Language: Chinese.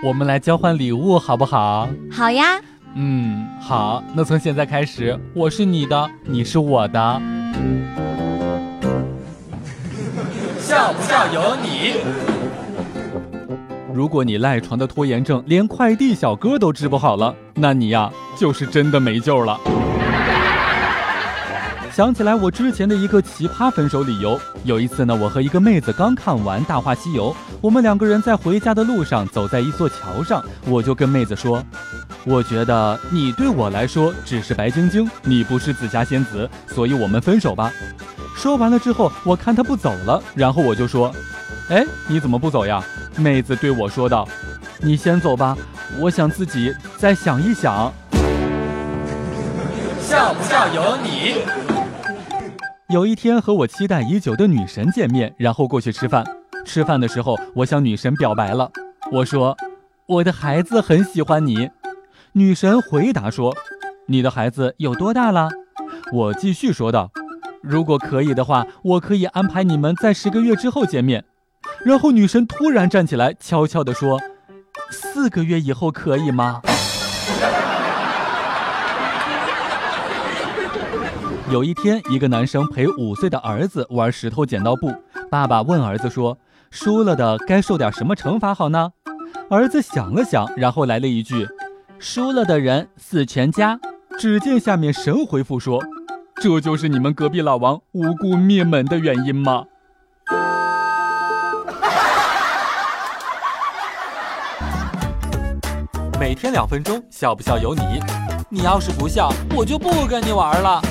我们来交换礼物好不好？好呀。嗯，好。那从现在开始，我是你的，你是我的。笑不笑由你。如果你赖床的拖延症连快递小哥都治不好了，那你呀就是真的没救了。想起来我之前的一个奇葩分手理由。有一次呢，我和一个妹子刚看完《大话西游》，我们两个人在回家的路上走在一座桥上，我就跟妹子说：“我觉得你对我来说只是白晶晶，你不是紫霞仙子，所以我们分手吧。”说完了之后，我看她不走了，然后我就说：“哎，你怎么不走呀？”妹子对我说道：“你先走吧，我想自己再想一想。”笑不笑由你。有一天和我期待已久的女神见面，然后过去吃饭。吃饭的时候，我向女神表白了，我说：“我的孩子很喜欢你。”女神回答说：“你的孩子有多大了？”我继续说道：“如果可以的话，我可以安排你们在十个月之后见面。”然后女神突然站起来，悄悄地说：“四个月以后可以吗？”有一天，一个男生陪五岁的儿子玩石头剪刀布。爸爸问儿子说：“输了的该受点什么惩罚好呢？”儿子想了想，然后来了一句：“输了的人死全家。”只见下面神回复说：“这就是你们隔壁老王无故灭门的原因吗？”每天两分钟，笑不笑由你。你要是不笑，我就不跟你玩了。